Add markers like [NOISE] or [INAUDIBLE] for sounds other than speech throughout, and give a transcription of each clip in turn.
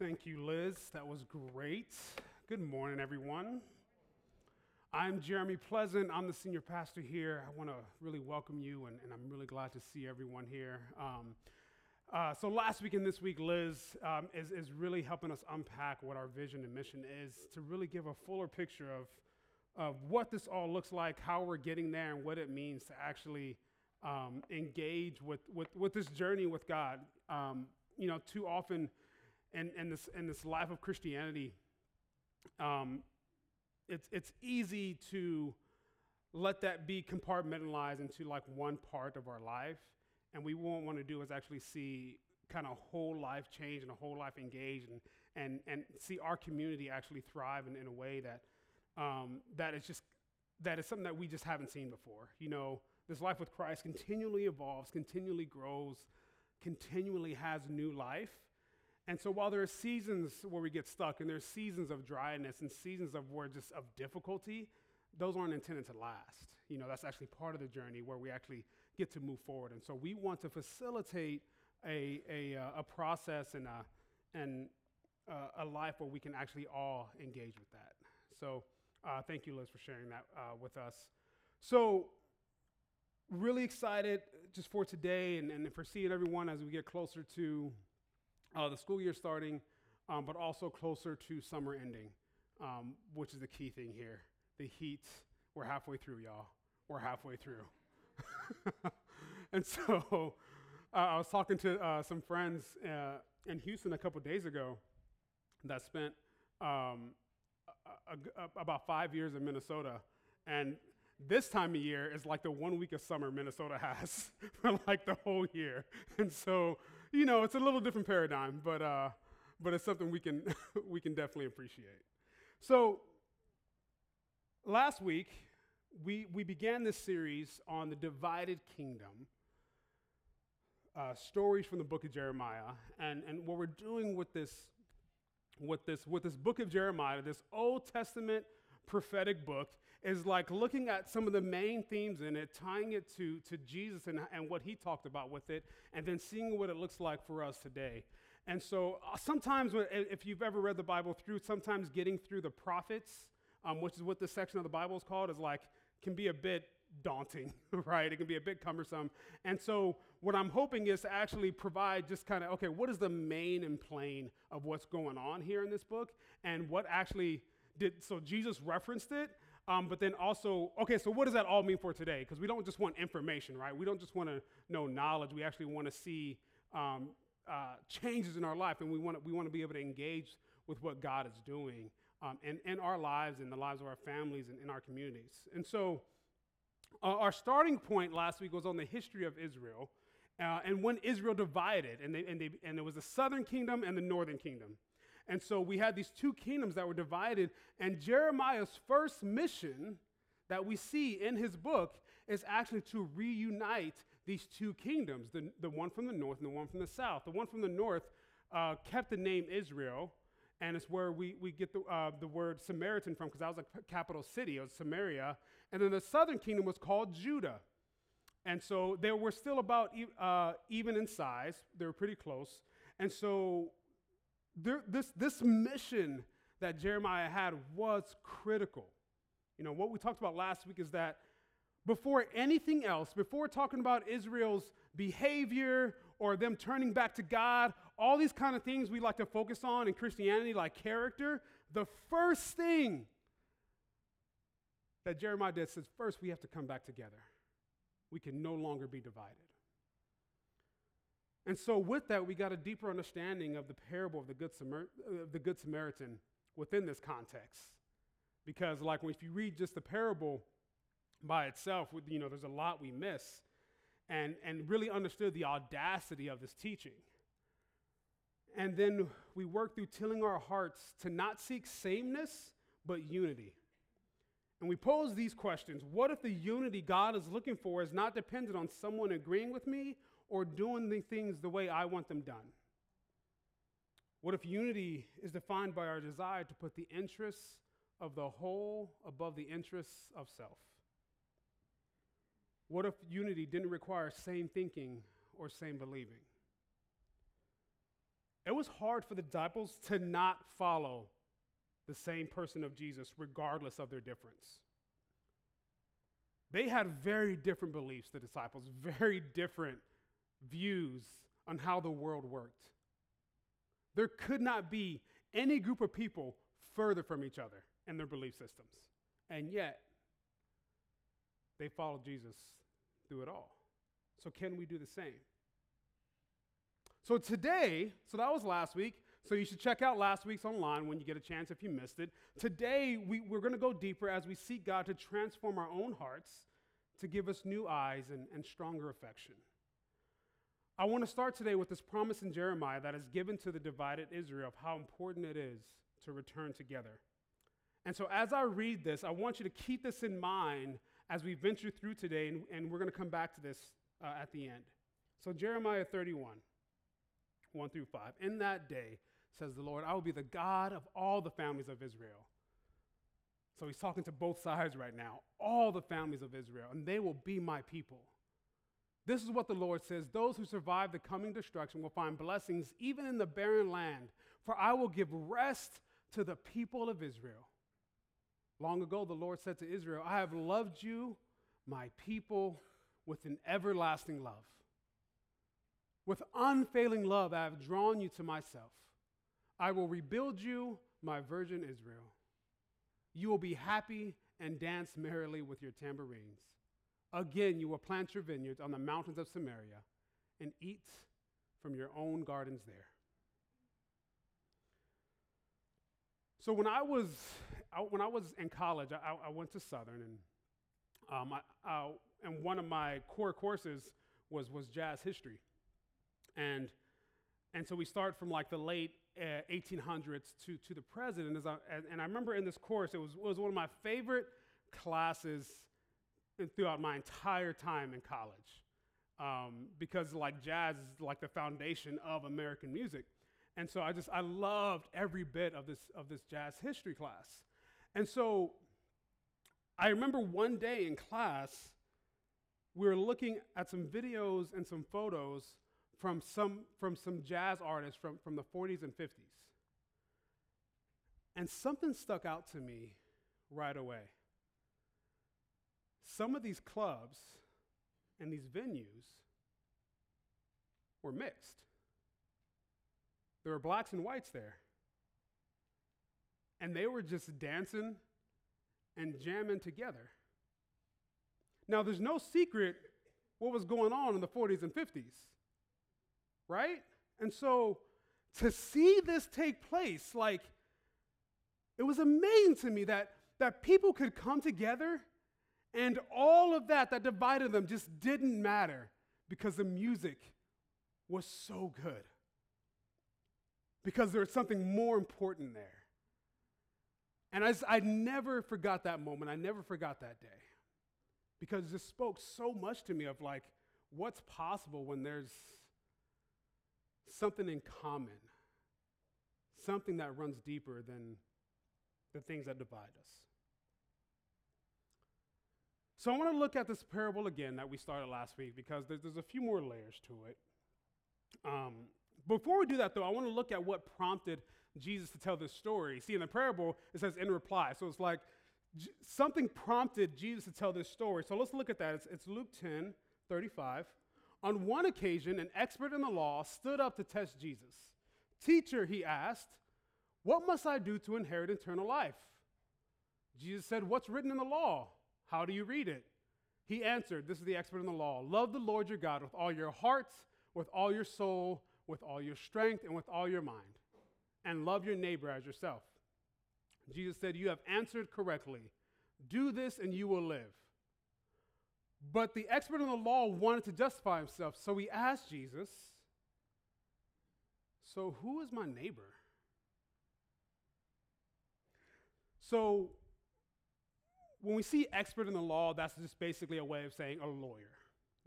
Thank you, Liz. That was great. Good morning, everyone. I'm Jeremy Pleasant. I'm the senior pastor here. I want to really welcome you, and, and, I'm really glad to see everyone here. Um, uh, so, last week and this week, Liz um, is, is really helping us unpack what our vision and mission is to really give a fuller picture of, of what this all looks like, how we're getting there, and what it means to actually um, engage with, with, with this journey with God. Um, you know, too often, and, and, this, and this life of Christianity, um, it's, it's easy to let that be compartmentalized into like one part of our life. And we won't want to do is actually see kind of whole life change and a whole life engage and, and, and see our community actually thrive in, in a way that, um, that is just, that is something that we just haven't seen before. You know, this life with Christ continually evolves, continually grows, continually has new life. And so while there are seasons where we get stuck and there's seasons of dryness and seasons of where just of difficulty, those aren't intended to last. You know, that's actually part of the journey where we actually get to move forward. And so we want to facilitate a, a, uh, a process and, a, and uh, a life where we can actually all engage with that. So uh, thank you, Liz, for sharing that uh, with us. So really excited just for today and, and for seeing everyone as we get closer to uh, the school year starting, um, but also closer to summer ending, um, which is the key thing here. The heat, we're halfway through, y'all. We're halfway through. [LAUGHS] and so [LAUGHS] uh, I was talking to uh, some friends uh, in Houston a couple days ago that spent um, a, a, a, about five years in Minnesota. And this time of year is like the one week of summer Minnesota [LAUGHS] has for like the whole year. And so you know, it's a little different paradigm, but, uh, but it's something we can, [LAUGHS] we can definitely appreciate. So, last week, we, we began this series on the divided kingdom, uh, stories from the book of Jeremiah. And, and what we're doing with this, with, this, with this book of Jeremiah, this Old Testament prophetic book, is like looking at some of the main themes in it, tying it to, to Jesus and, and what he talked about with it, and then seeing what it looks like for us today. And so uh, sometimes, when, if you've ever read the Bible through, sometimes getting through the prophets, um, which is what this section of the Bible is called, is like, can be a bit daunting, [LAUGHS] right? It can be a bit cumbersome. And so, what I'm hoping is to actually provide just kind of, okay, what is the main and plain of what's going on here in this book? And what actually did, so Jesus referenced it, um, but then also, okay, so what does that all mean for today? Because we don't just want information, right? We don't just want to know knowledge. We actually want to see um, uh, changes in our life, and we want we want to be able to engage with what God is doing um, in, in our lives and the lives of our families and in our communities. And so, uh, our starting point last week was on the history of Israel uh, and when Israel divided, and, they, and, they, and there was the southern kingdom and the northern kingdom. And so we had these two kingdoms that were divided. And Jeremiah's first mission that we see in his book is actually to reunite these two kingdoms the, the one from the north and the one from the south. The one from the north uh, kept the name Israel, and it's where we, we get the, uh, the word Samaritan from, because that was a capital city, it was Samaria. And then the southern kingdom was called Judah. And so they were still about uh, even in size, they were pretty close. And so this, this mission that Jeremiah had was critical. You know, what we talked about last week is that before anything else, before talking about Israel's behavior or them turning back to God, all these kind of things we like to focus on in Christianity, like character, the first thing that Jeremiah did says, first we have to come back together. We can no longer be divided. And so, with that, we got a deeper understanding of the parable of the Good, Samar- uh, the Good Samaritan within this context. Because, like, if you read just the parable by itself, you know, there's a lot we miss, and, and really understood the audacity of this teaching. And then we work through tilling our hearts to not seek sameness, but unity. And we pose these questions What if the unity God is looking for is not dependent on someone agreeing with me or doing the things the way I want them done? What if unity is defined by our desire to put the interests of the whole above the interests of self? What if unity didn't require same thinking or same believing? it was hard for the disciples to not follow the same person of Jesus, regardless of their difference. They had very different beliefs, the disciples, very different views on how the world worked. There could not be any group of people further from each other in their belief systems. And yet, they followed Jesus through it all. So, can we do the same? So, today, so that was last week. So, you should check out last week's online when you get a chance if you missed it. Today, we, we're going to go deeper as we seek God to transform our own hearts to give us new eyes and, and stronger affection. I want to start today with this promise in Jeremiah that is given to the divided Israel of how important it is to return together. And so, as I read this, I want you to keep this in mind as we venture through today, and, and we're going to come back to this uh, at the end. So, Jeremiah 31, 1 through 5. In that day, says the Lord, I will be the God of all the families of Israel. So, he's talking to both sides right now, all the families of Israel, and they will be my people. This is what the Lord says Those who survive the coming destruction will find blessings even in the barren land, for I will give rest to the people of Israel. Long ago, the Lord said to Israel, I have loved you, my people, with an everlasting love. With unfailing love, I have drawn you to myself. I will rebuild you, my virgin Israel. You will be happy and dance merrily with your tambourines. Again, you will plant your vineyards on the mountains of Samaria and eat from your own gardens there. So when I was I, when I was in college, I, I went to Southern, and um, I, and one of my core courses was was jazz history, and and so we start from like the late uh, 1800s to to the present. And, as I, and, I remember in this course, it was it was one of my favorite classes throughout my entire time in college, um, because like jazz is like the foundation of American music. And so I just I loved every bit of this of this jazz history class. And so I remember one day in class, we were looking at some videos and some photos from some, from some jazz artists from, from the 40s and 50s. And something stuck out to me right away. Some of these clubs and these venues were mixed. There were blacks and whites there and they were just dancing and jamming together. Now, there's no secret what was going on in the 40s and 50s, right? And so to see this take place, like, it was amazing to me that, that people could come together and all of that that divided them just didn't matter because the music was so good. Because there was something more important there. And I, I never forgot that moment. I never forgot that day because this spoke so much to me of like what's possible when there's something in common, something that runs deeper than the things that divide us. So I want to look at this parable again that we started last week because there's, there's a few more layers to it. Um, before we do that, though, I want to look at what prompted Jesus to tell this story. See, in the parable, it says in reply. So it's like j- something prompted Jesus to tell this story. So let's look at that. It's, it's Luke 10 35. On one occasion, an expert in the law stood up to test Jesus. Teacher, he asked, What must I do to inherit eternal life? Jesus said, What's written in the law? How do you read it? He answered, This is the expert in the law Love the Lord your God with all your heart, with all your soul, with all your strength, and with all your mind and love your neighbor as yourself. Jesus said, You have answered correctly. Do this and you will live. But the expert in the law wanted to justify himself, so he asked Jesus, So who is my neighbor? So when we see expert in the law, that's just basically a way of saying a lawyer.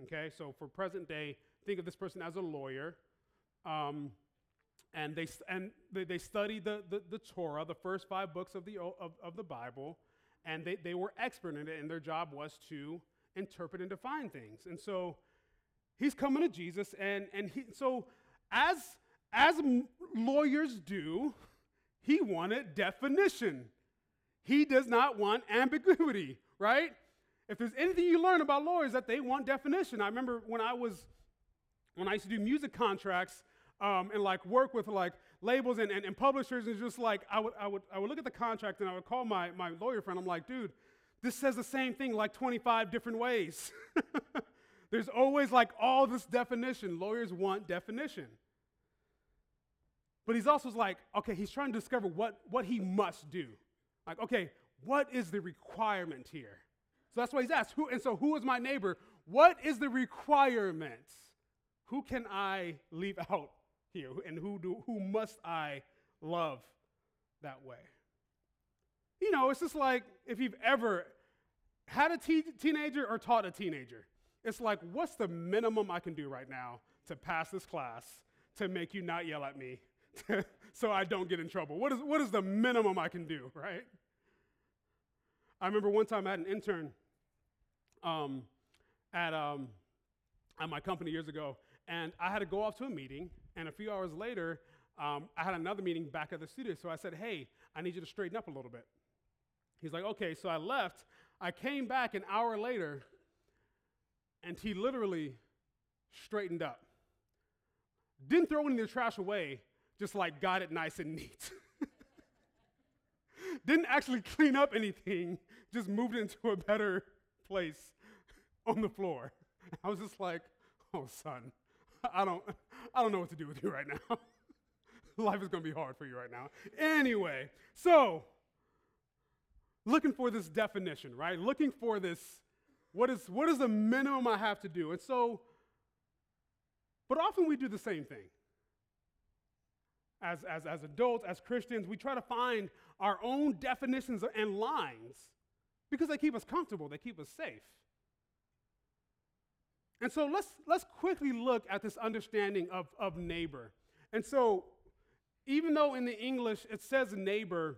Okay, so for present day, think of this person as a lawyer. Um, and they, and they, they studied the, the, the, Torah, the first five books of the, of, of the Bible, and they, they were expert in it, and their job was to interpret and define things. And so he's coming to Jesus, and, and he, so as, as lawyers do, he wanted definition. He does not want ambiguity, right? If there's anything you learn about lawyers, that they want definition. I remember when I was, when I used to do music contracts um, and like work with like labels and, and, and publishers, and just like I would, I, would, I would look at the contract and I would call my, my lawyer friend. I'm like, dude, this says the same thing like 25 different ways. [LAUGHS] There's always like all this definition. Lawyers want definition. But he's also like, okay, he's trying to discover what, what he must do. Like, okay, what is the requirement here? So that's why he's asked, who, and so who is my neighbor? What is the requirement? Who can I leave [LAUGHS] out here? And who, do, who must I love that way? You know, it's just like if you've ever had a te- teenager or taught a teenager. It's like, what's the minimum I can do right now to pass this class to make you not yell at me [LAUGHS] so I don't get in trouble? What is, what is the minimum I can do, right? I remember one time I had an intern um, at, um, at my company years ago, and I had to go off to a meeting, and a few hours later, um, I had another meeting back at the studio. So I said, Hey, I need you to straighten up a little bit. He's like, Okay. So I left. I came back an hour later, and he literally straightened up. Didn't throw any of the trash away, just like got it nice and neat. [LAUGHS] Didn't actually clean up anything, just moved into a better place on the floor. I was just like, oh son, I don't I don't know what to do with you right now. [LAUGHS] Life is gonna be hard for you right now. Anyway, so looking for this definition, right? Looking for this, what is what is the minimum I have to do? And so, but often we do the same thing. As, as, as adults, as Christians, we try to find our own definitions and lines because they keep us comfortable, they keep us safe. And so let's, let's quickly look at this understanding of, of neighbor. And so, even though in the English it says neighbor,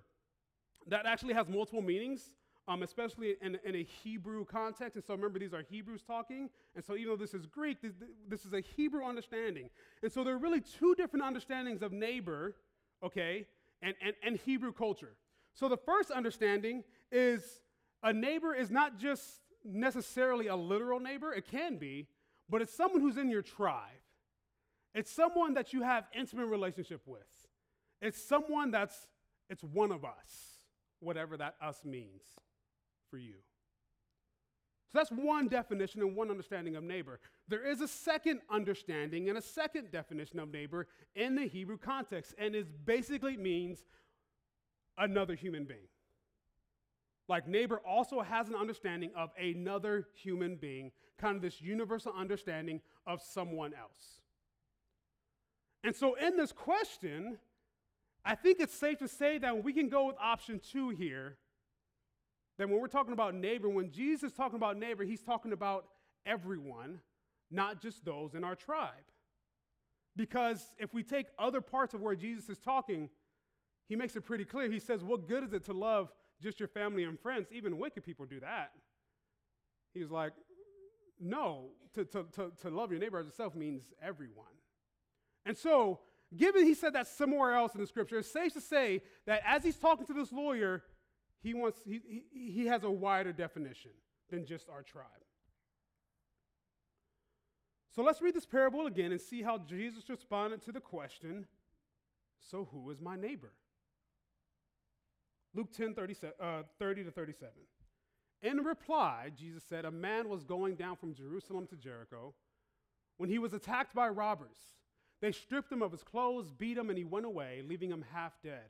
that actually has multiple meanings, um, especially in, in, a Hebrew context. And so remember, these are Hebrews talking. And so even though this is Greek, this, this is a Hebrew understanding. And so there are really two different understandings of neighbor, okay, and, and, and Hebrew culture. So the first understanding is a neighbor is not just necessarily a literal neighbor, it can be, but it's someone who's in your tribe. It's someone that you have intimate relationship with. It's someone that's it's one of us, whatever that us means for you. So that's one definition and one understanding of neighbor. There is a second understanding and a second definition of neighbor in the Hebrew context, and it basically means another human being. Like neighbor also has an understanding of another human being, kind of this universal understanding of someone else. And so in this question, I think it's safe to say that we can go with option two here. That when we're talking about neighbor, when Jesus is talking about neighbor, he's talking about everyone, not just those in our tribe. Because if we take other parts of where Jesus is talking, he makes it pretty clear. He says, What good is it to love just your family and friends? Even wicked people do that. He's like, No, to, to, to, to love your neighbor as yourself means everyone. And so, given he said that somewhere else in the scripture, it's safe to say that as he's talking to this lawyer, he, wants, he, he, he has a wider definition than just our tribe. So let's read this parable again and see how Jesus responded to the question so who is my neighbor? Luke 10 30, uh, 30 to 37. In reply, Jesus said, A man was going down from Jerusalem to Jericho when he was attacked by robbers. They stripped him of his clothes, beat him, and he went away, leaving him half dead.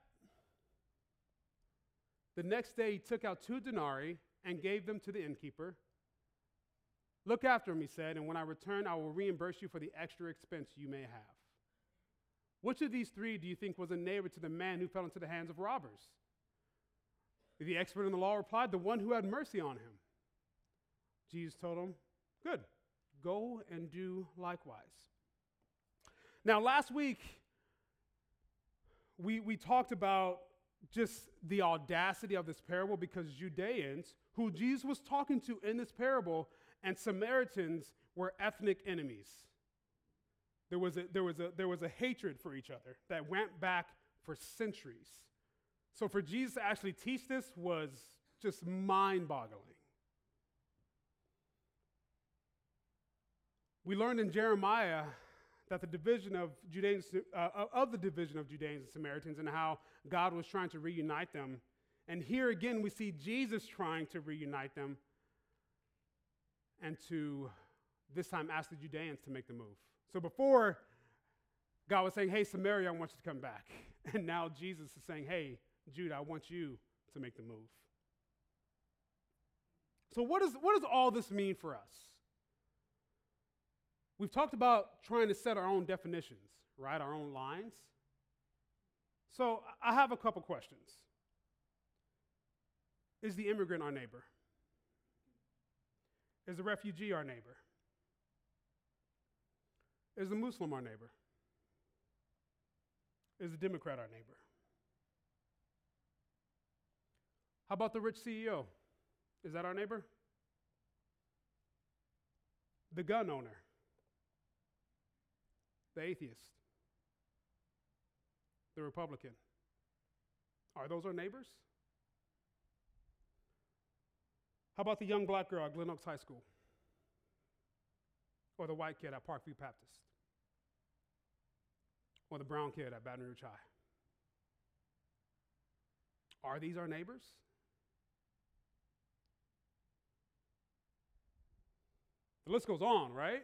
the next day he took out two denarii and gave them to the innkeeper. Look after him, he said, and when I return, I will reimburse you for the extra expense you may have. Which of these three do you think was a neighbor to the man who fell into the hands of robbers? The expert in the law replied, The one who had mercy on him. Jesus told him, Good, go and do likewise. Now, last week, we, we talked about just the audacity of this parable because Judeans, who Jesus was talking to in this parable, and Samaritans were ethnic enemies. There was a, there was a, there was a hatred for each other that went back for centuries. So for Jesus to actually teach this was just mind boggling. We learned in Jeremiah that the division of Judeans, uh, of the division of Judeans and Samaritans and how God was trying to reunite them. And here again, we see Jesus trying to reunite them and to this time ask the Judeans to make the move. So before, God was saying, Hey, Samaria, I want you to come back. [LAUGHS] And now Jesus is saying, Hey, Judah, I want you to make the move. So, what, is, what does all this mean for us? We've talked about trying to set our own definitions, right? Our own lines. So, I have a couple questions. Is the immigrant our neighbor? Is the refugee our neighbor? Is the Muslim our neighbor? Is the Democrat our neighbor? How about the rich CEO? Is that our neighbor? The gun owner? The atheist? The Republican? Are those our neighbors? How about the young black girl at Glen Oaks High School? Or the white kid at Parkview Baptist? Or the brown kid at Baton Rouge High? Are these our neighbors? The list goes on, right?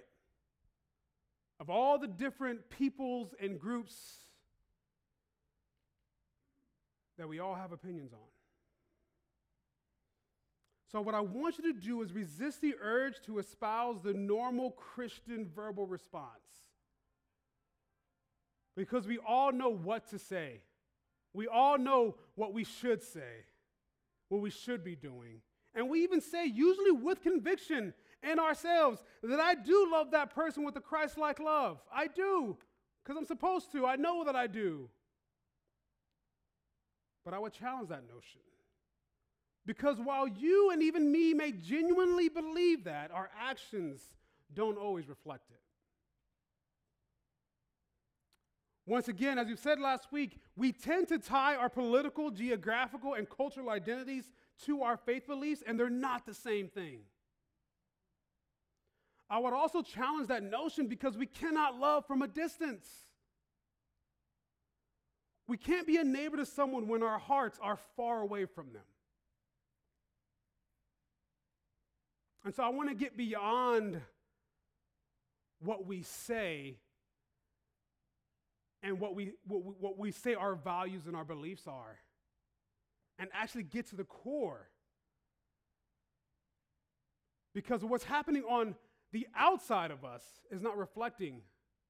Of all the different peoples and groups that we all have opinions on. So, what I want you to do is resist the urge to espouse the normal Christian verbal response. Because we all know what to say. We all know what we should say, what we should be doing. And we even say, usually with conviction in ourselves, that I do love that person with a Christ like love. I do, because I'm supposed to. I know that I do. But I would challenge that notion. Because while you and even me may genuinely believe that, our actions don't always reflect it. Once again, as you said last week, we tend to tie our political, geographical, and cultural identities to our faith beliefs, and they're not the same thing. I would also challenge that notion because we cannot love from a distance. We can't be a neighbor to someone when our hearts are far away from them. And so I want to get beyond what we say and what we, what we, what we say our values and our beliefs are and actually get to the core. Because what's happening on the outside of us is not reflecting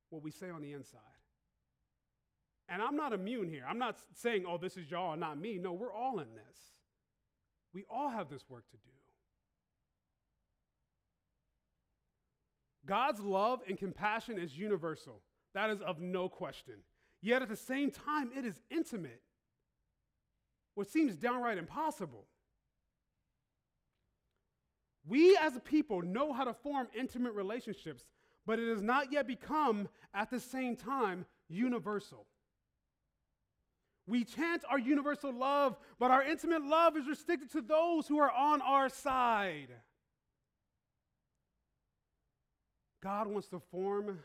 what we say on the inside. And I'm not immune here. I'm not saying, oh, this is y'all not me. No, we're all in this. We all have this work to do. God's love and compassion is universal. That is of no question. Yet at the same time, it is intimate. What seems downright impossible. We as a people know how to form intimate relationships, but it has not yet become, at the same time, universal. We chant our universal love, but our intimate love is restricted to those who are on our side. God wants to form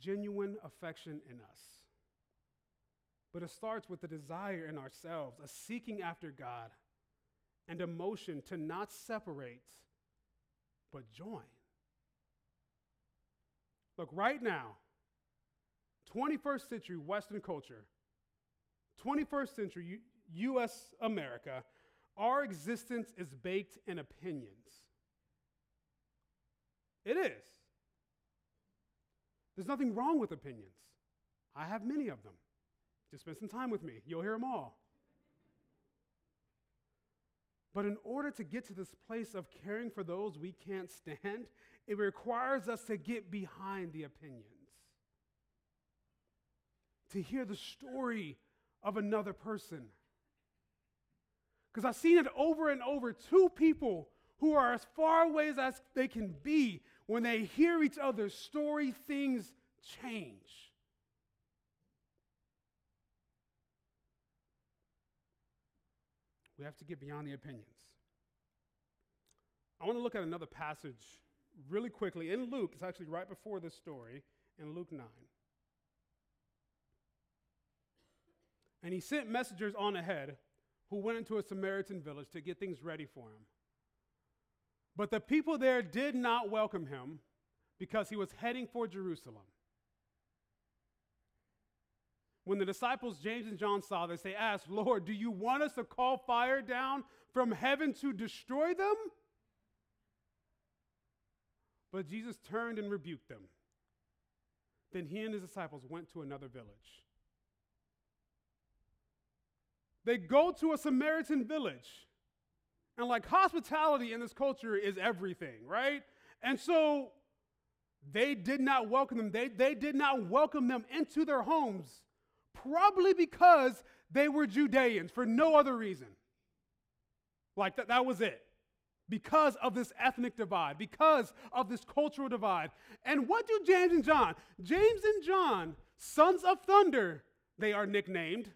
genuine affection in us. But it starts with a desire in ourselves, a seeking after God, and emotion to not separate, but join. Look, right now, 21st century Western culture, 21st century U- US America, our existence is baked in opinions. It is. There's nothing wrong with opinions. I have many of them. Just spend some time with me, you'll hear them all. But in order to get to this place of caring for those we can't stand, it requires us to get behind the opinions, to hear the story of another person. Because I've seen it over and over two people who are as far away as they can be when they hear each other's story, things change. We have to get beyond the opinions. I want to look at another passage really quickly in Luke. It's actually right before this story in Luke 9. And he sent messengers on ahead who went into a Samaritan village to get things ready for him. But the people there did not welcome him because he was heading for Jerusalem. When the disciples, James and John, saw this, they asked, Lord, do you want us to call fire down from heaven to destroy them? But Jesus turned and rebuked them. Then he and his disciples went to another village. They go to a Samaritan village. And like hospitality in this culture is everything, right? And so they did not welcome them. They, they did not welcome them into their homes probably because they were Judeans for no other reason. Like that, that was it. Because of this ethnic divide, because of this cultural divide. And what do James and John? James and John, sons of thunder, they are nicknamed.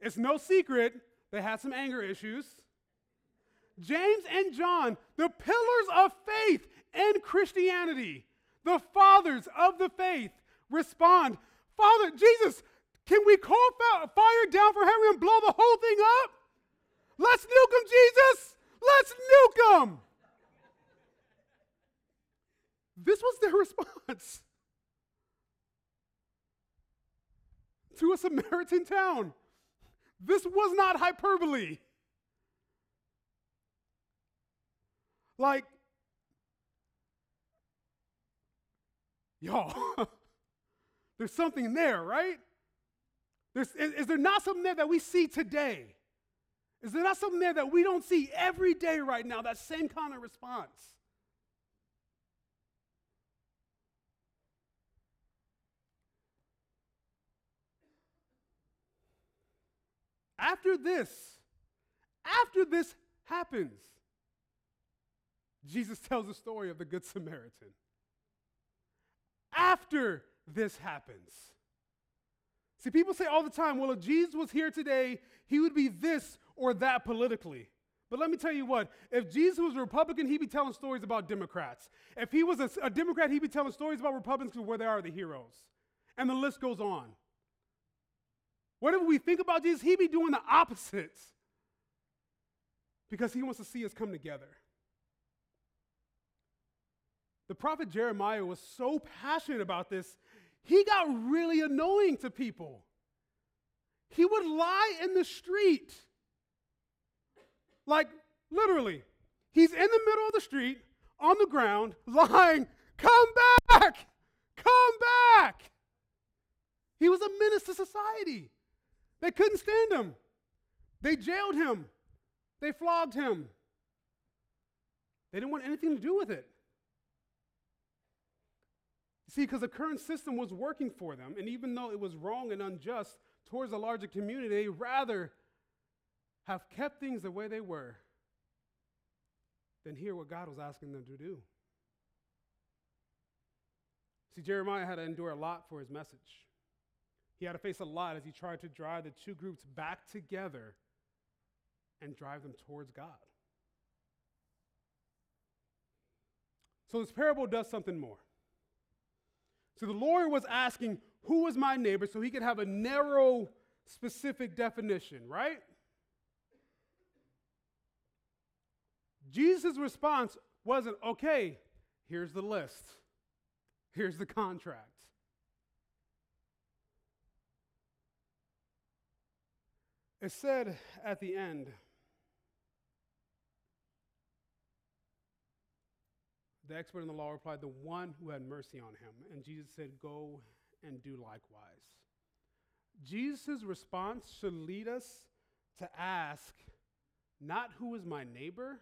It's no secret they had some anger issues. James and John, the pillars of faith in Christianity, the fathers of the faith, respond Father, Jesus, can we call fire down from heaven and blow the whole thing up? Let's nuke them, Jesus. Let's nuke them. This was their [LAUGHS] response to a Samaritan town. This was not hyperbole. Like, [LAUGHS] y'all. There's something there, right? There's, is, is there not something there that we see today? Is there not something there that we don't see every day right now, that same kind of response? After this, after this happens, Jesus tells the story of the Good Samaritan. After this happens. See, people say all the time, well, if Jesus was here today, he would be this or that politically. But let me tell you what, if Jesus was a Republican, he'd be telling stories about Democrats. If he was a, a Democrat, he'd be telling stories about Republicans where they are the heroes. And the list goes on. Whatever we think about Jesus, he'd be doing the opposites because he wants to see us come together. The prophet Jeremiah was so passionate about this, he got really annoying to people. He would lie in the street. Like, literally, he's in the middle of the street, on the ground, lying, Come back! Come back! He was a menace to society. They couldn't stand him. They jailed him. They flogged him. They didn't want anything to do with it. See, because the current system was working for them, and even though it was wrong and unjust towards the larger community, they rather have kept things the way they were than hear what God was asking them to do. See, Jeremiah had to endure a lot for his message. He had to face a lot as he tried to drive the two groups back together and drive them towards God. So this parable does something more. So the lawyer was asking, Who was my neighbor? so he could have a narrow, specific definition, right? Jesus' response wasn't, Okay, here's the list, here's the contract. It said at the end, The expert in the law replied, The one who had mercy on him. And Jesus said, Go and do likewise. Jesus' response should lead us to ask not who is my neighbor,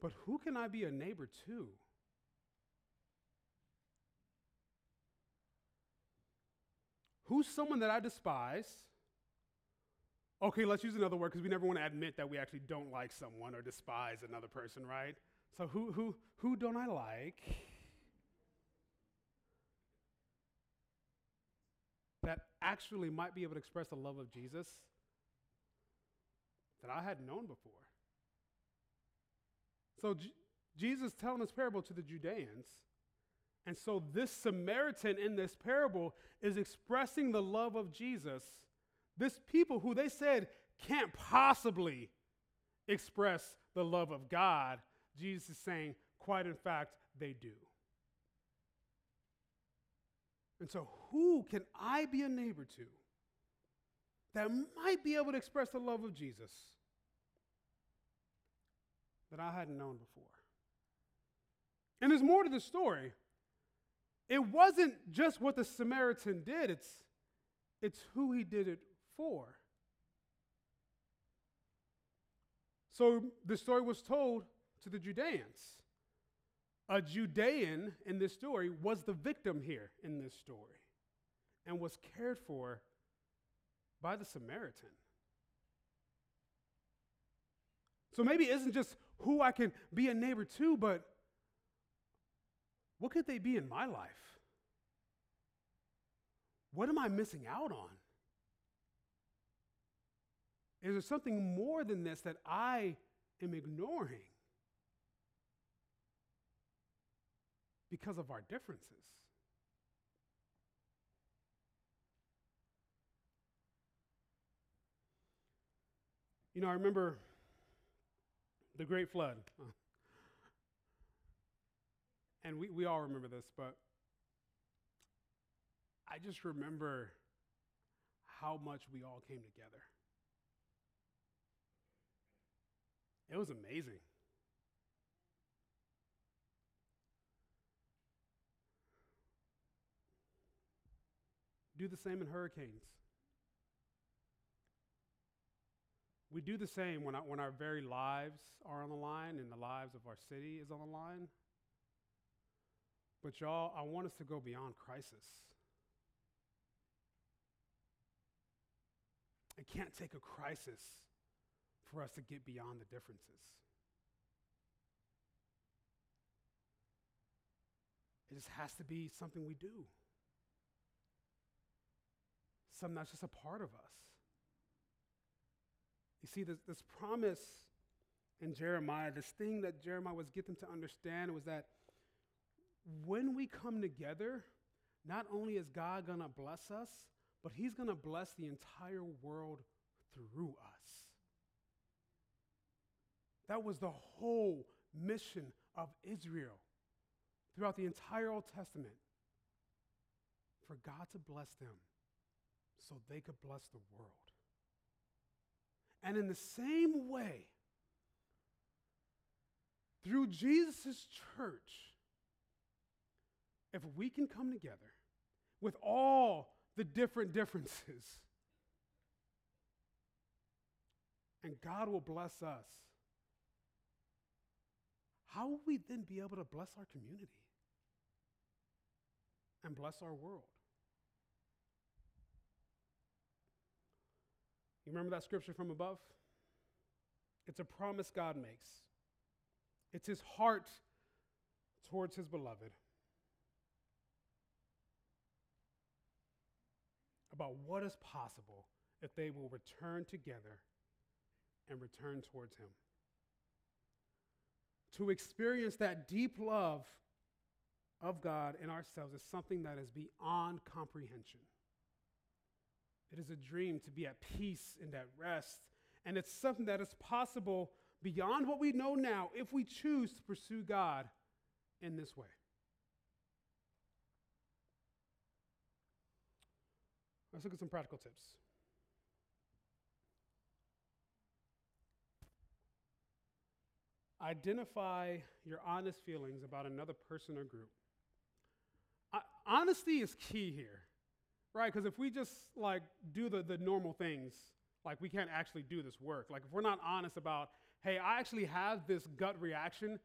but who can I be a neighbor to? Who's someone that I despise? Okay, let's use another word because we never want to admit that we actually don't like someone or despise another person, right? So who who who don't I like? That actually might be able to express the love of Jesus that I hadn't known before. So J- Jesus telling this parable to the Judeans and so, this Samaritan in this parable is expressing the love of Jesus. This people who they said can't possibly express the love of God, Jesus is saying, quite in fact, they do. And so, who can I be a neighbor to that might be able to express the love of Jesus that I hadn't known before? And there's more to the story. It wasn't just what the Samaritan did, it's, it's who he did it for. So the story was told to the Judeans. A Judean in this story was the victim here in this story and was cared for by the Samaritan. So maybe it isn't just who I can be a neighbor to, but what could they be in my life? What am I missing out on? Is there something more than this that I am ignoring because of our differences? You know, I remember the Great Flood. [LAUGHS] And we, we all remember this, but I just remember how much we all came together. It was amazing. Do the same in hurricanes. We do the same when, when our very lives are on the line and the lives of our city is on the line. But, y'all, I want us to go beyond crisis. It can't take a crisis for us to get beyond the differences. It just has to be something we do, something that's just a part of us. You see, this, this promise in Jeremiah, this thing that Jeremiah was getting to understand was that when we come together, not only is God going to bless us, but He's going to bless the entire world through us. That was the whole mission of Israel throughout the entire Old Testament for God to bless them so they could bless the world. And in the same way, through Jesus' church, if we can come together with all the different differences, and God will bless us, how will we then be able to bless our community and bless our world? You remember that scripture from above? It's a promise God makes. It's his heart towards his beloved. about what is possible if they will return together and return towards Him. To experience that deep love of God in ourselves is something that is beyond comprehension. It is a dream to be at peace and at rest. And it's something that is possible beyond what we know now if we choose to pursue God in this way. Let's look at some practical tips. Identify your honest feelings about another person or group. Honesty is key here, right? Because if we just like do the, the normal things, like we can't actually do this work. Like if we're not honest about, hey, I actually have this gut reaction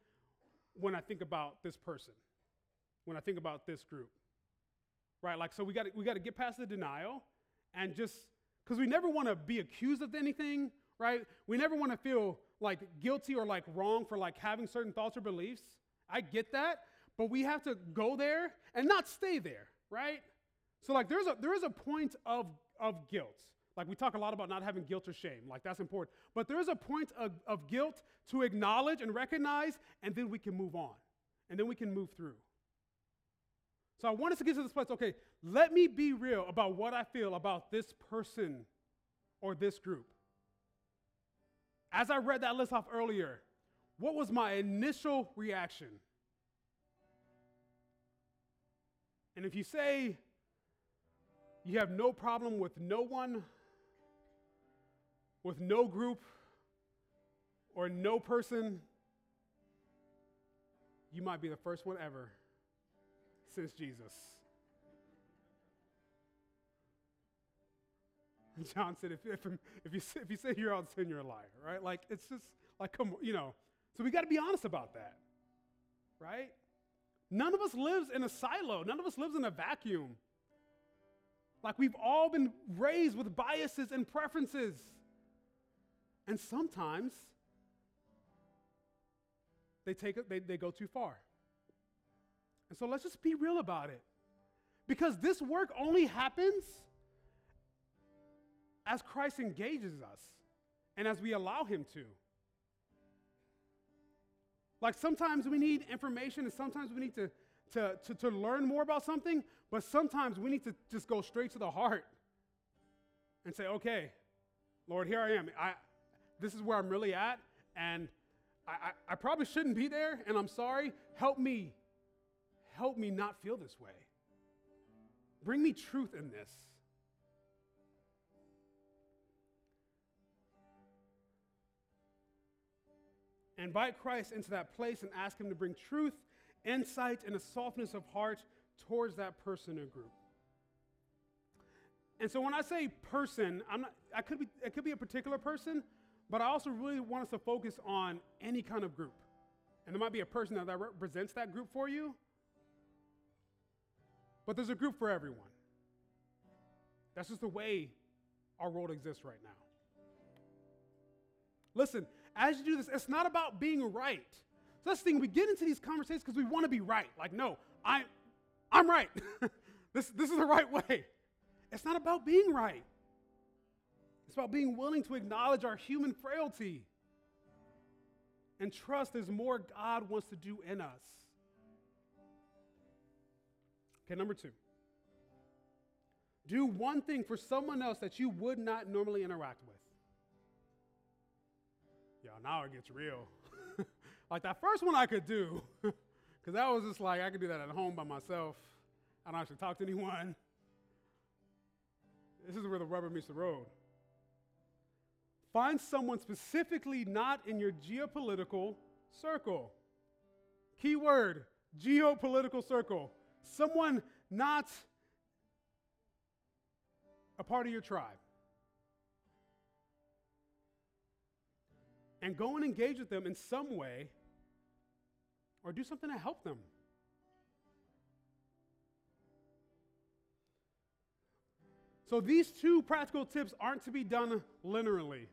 when I think about this person, when I think about this group, right? Like, so we got we got to get past the denial and just because we never want to be accused of anything, right? We never want to feel like guilty or like wrong for like having certain thoughts or beliefs. I get that, but we have to go there and not stay there, right? So like there's a there is a point of of guilt. Like we talk a lot about not having guilt or shame, like that's important. But there is a point of, of guilt to acknowledge and recognize, and then we can move on. And then we can move through. So I want us to get to this place, okay, let me be real about what I feel about this person or this group. As I read that list off earlier, what was my initial reaction? And if you say you have no problem with no one, with no group, or no person, you might be the first one ever since Jesus. John said, if, if, if, you, if you say you're on sin, you're a liar, right? Like, it's just like, come you know. So we got to be honest about that, right? None of us lives in a silo. None of us lives in a vacuum. Like, we've all been raised with biases and preferences. And sometimes they, take they, they go too far. And so let's just be real about it. Because this work only happens as Christ engages us and as we allow Him to. Like sometimes we need information and sometimes we need to, to, to, to, learn more about something, but sometimes we need to just go straight to the heart and say, okay, Lord, here I am. I, this is where I'm really at, and I, I, I probably shouldn't be there, and I'm sorry. Help me. Help me not feel this way. Bring me truth in this. invite Christ into that place and ask Him to bring truth, insight, and a softness of heart towards that person or group. And so when I say person, I'm not, I could be, it could be a particular person, but I also really want us to focus on any kind of group. And there might be a person that represents that group for you, but there's a group for everyone. That's just the way our world exists right now. Listen, as you do this, it's not about being right. So that's the thing. We get into these conversations because we want to be right. Like, no, I, I'm right. [LAUGHS] this, this is the right way. It's not about being right. It's about being willing to acknowledge our human frailty and trust there's more God wants to do in us. Okay, number two. Do one thing for someone else that you would not normally interact with. Y'all, now it gets real. Like that first one I could do, [LAUGHS] because that was just like I could do that at home by myself. I don't actually talk to anyone. This is where the rubber meets the road. Find someone specifically not in your geopolitical circle. Keyword geopolitical circle. Someone not a part of your tribe. and go and engage with them in some way or do something to help them. So these two practical tips aren't to be done linearly.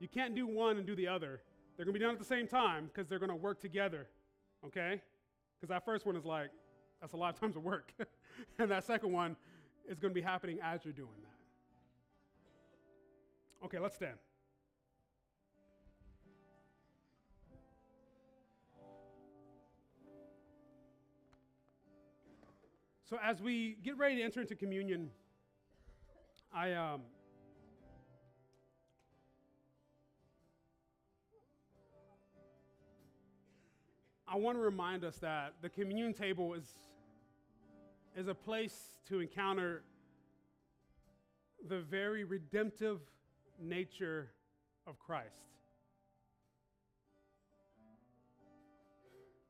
You can't do one and do the other. They're going to be done at the same time because they're going to work together. Okay? Because that first one is like, that's a lot of times of work. [LAUGHS] and that second one is going to be happening as you're doing that. Okay, let's stand. So as we get ready to enter into communion, I um, I want to remind us that the communion table is is a place to encounter the very redemptive nature of Christ.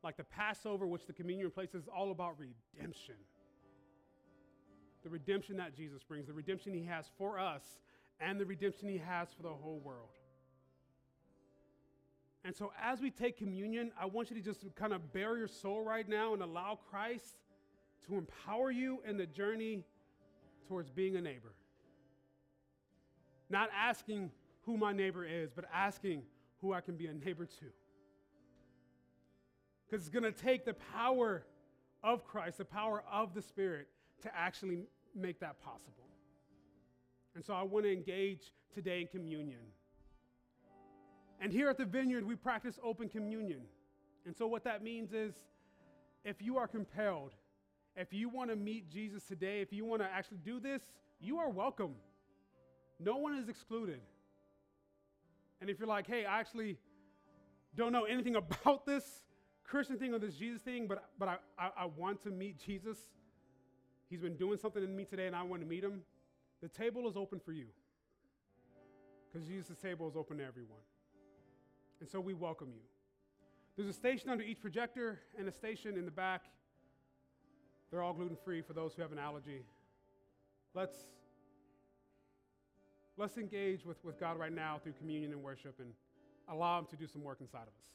Like the Passover, which the communion place is all about redemption. The redemption that Jesus brings, the redemption he has for us, and the redemption he has for the whole world. And so, as we take communion, I want you to just kind of bare your soul right now and allow Christ to empower you in the journey towards being a neighbor. Not asking who my neighbor is, but asking who I can be a neighbor to. Because it's going to take the power of Christ, the power of the Spirit, to actually make that possible. And so I want to engage today in communion. And here at the Vineyard, we practice open communion. And so what that means is if you are compelled, if you want to meet Jesus today, if you want to actually do this, you are welcome. No one is excluded. And if you're like, hey, I actually don't know anything [LAUGHS] about this Christian thing or this Jesus thing, but, but I, I, I want to meet Jesus, he's been doing something in me today and I want to meet him, the table is open for you. Because Jesus' table is open to everyone. And so we welcome you. There's a station under each projector and a station in the back. They're all gluten free for those who have an allergy. Let's, let's engage with, with God right now through communion and worship and allow Him to do some work inside of us.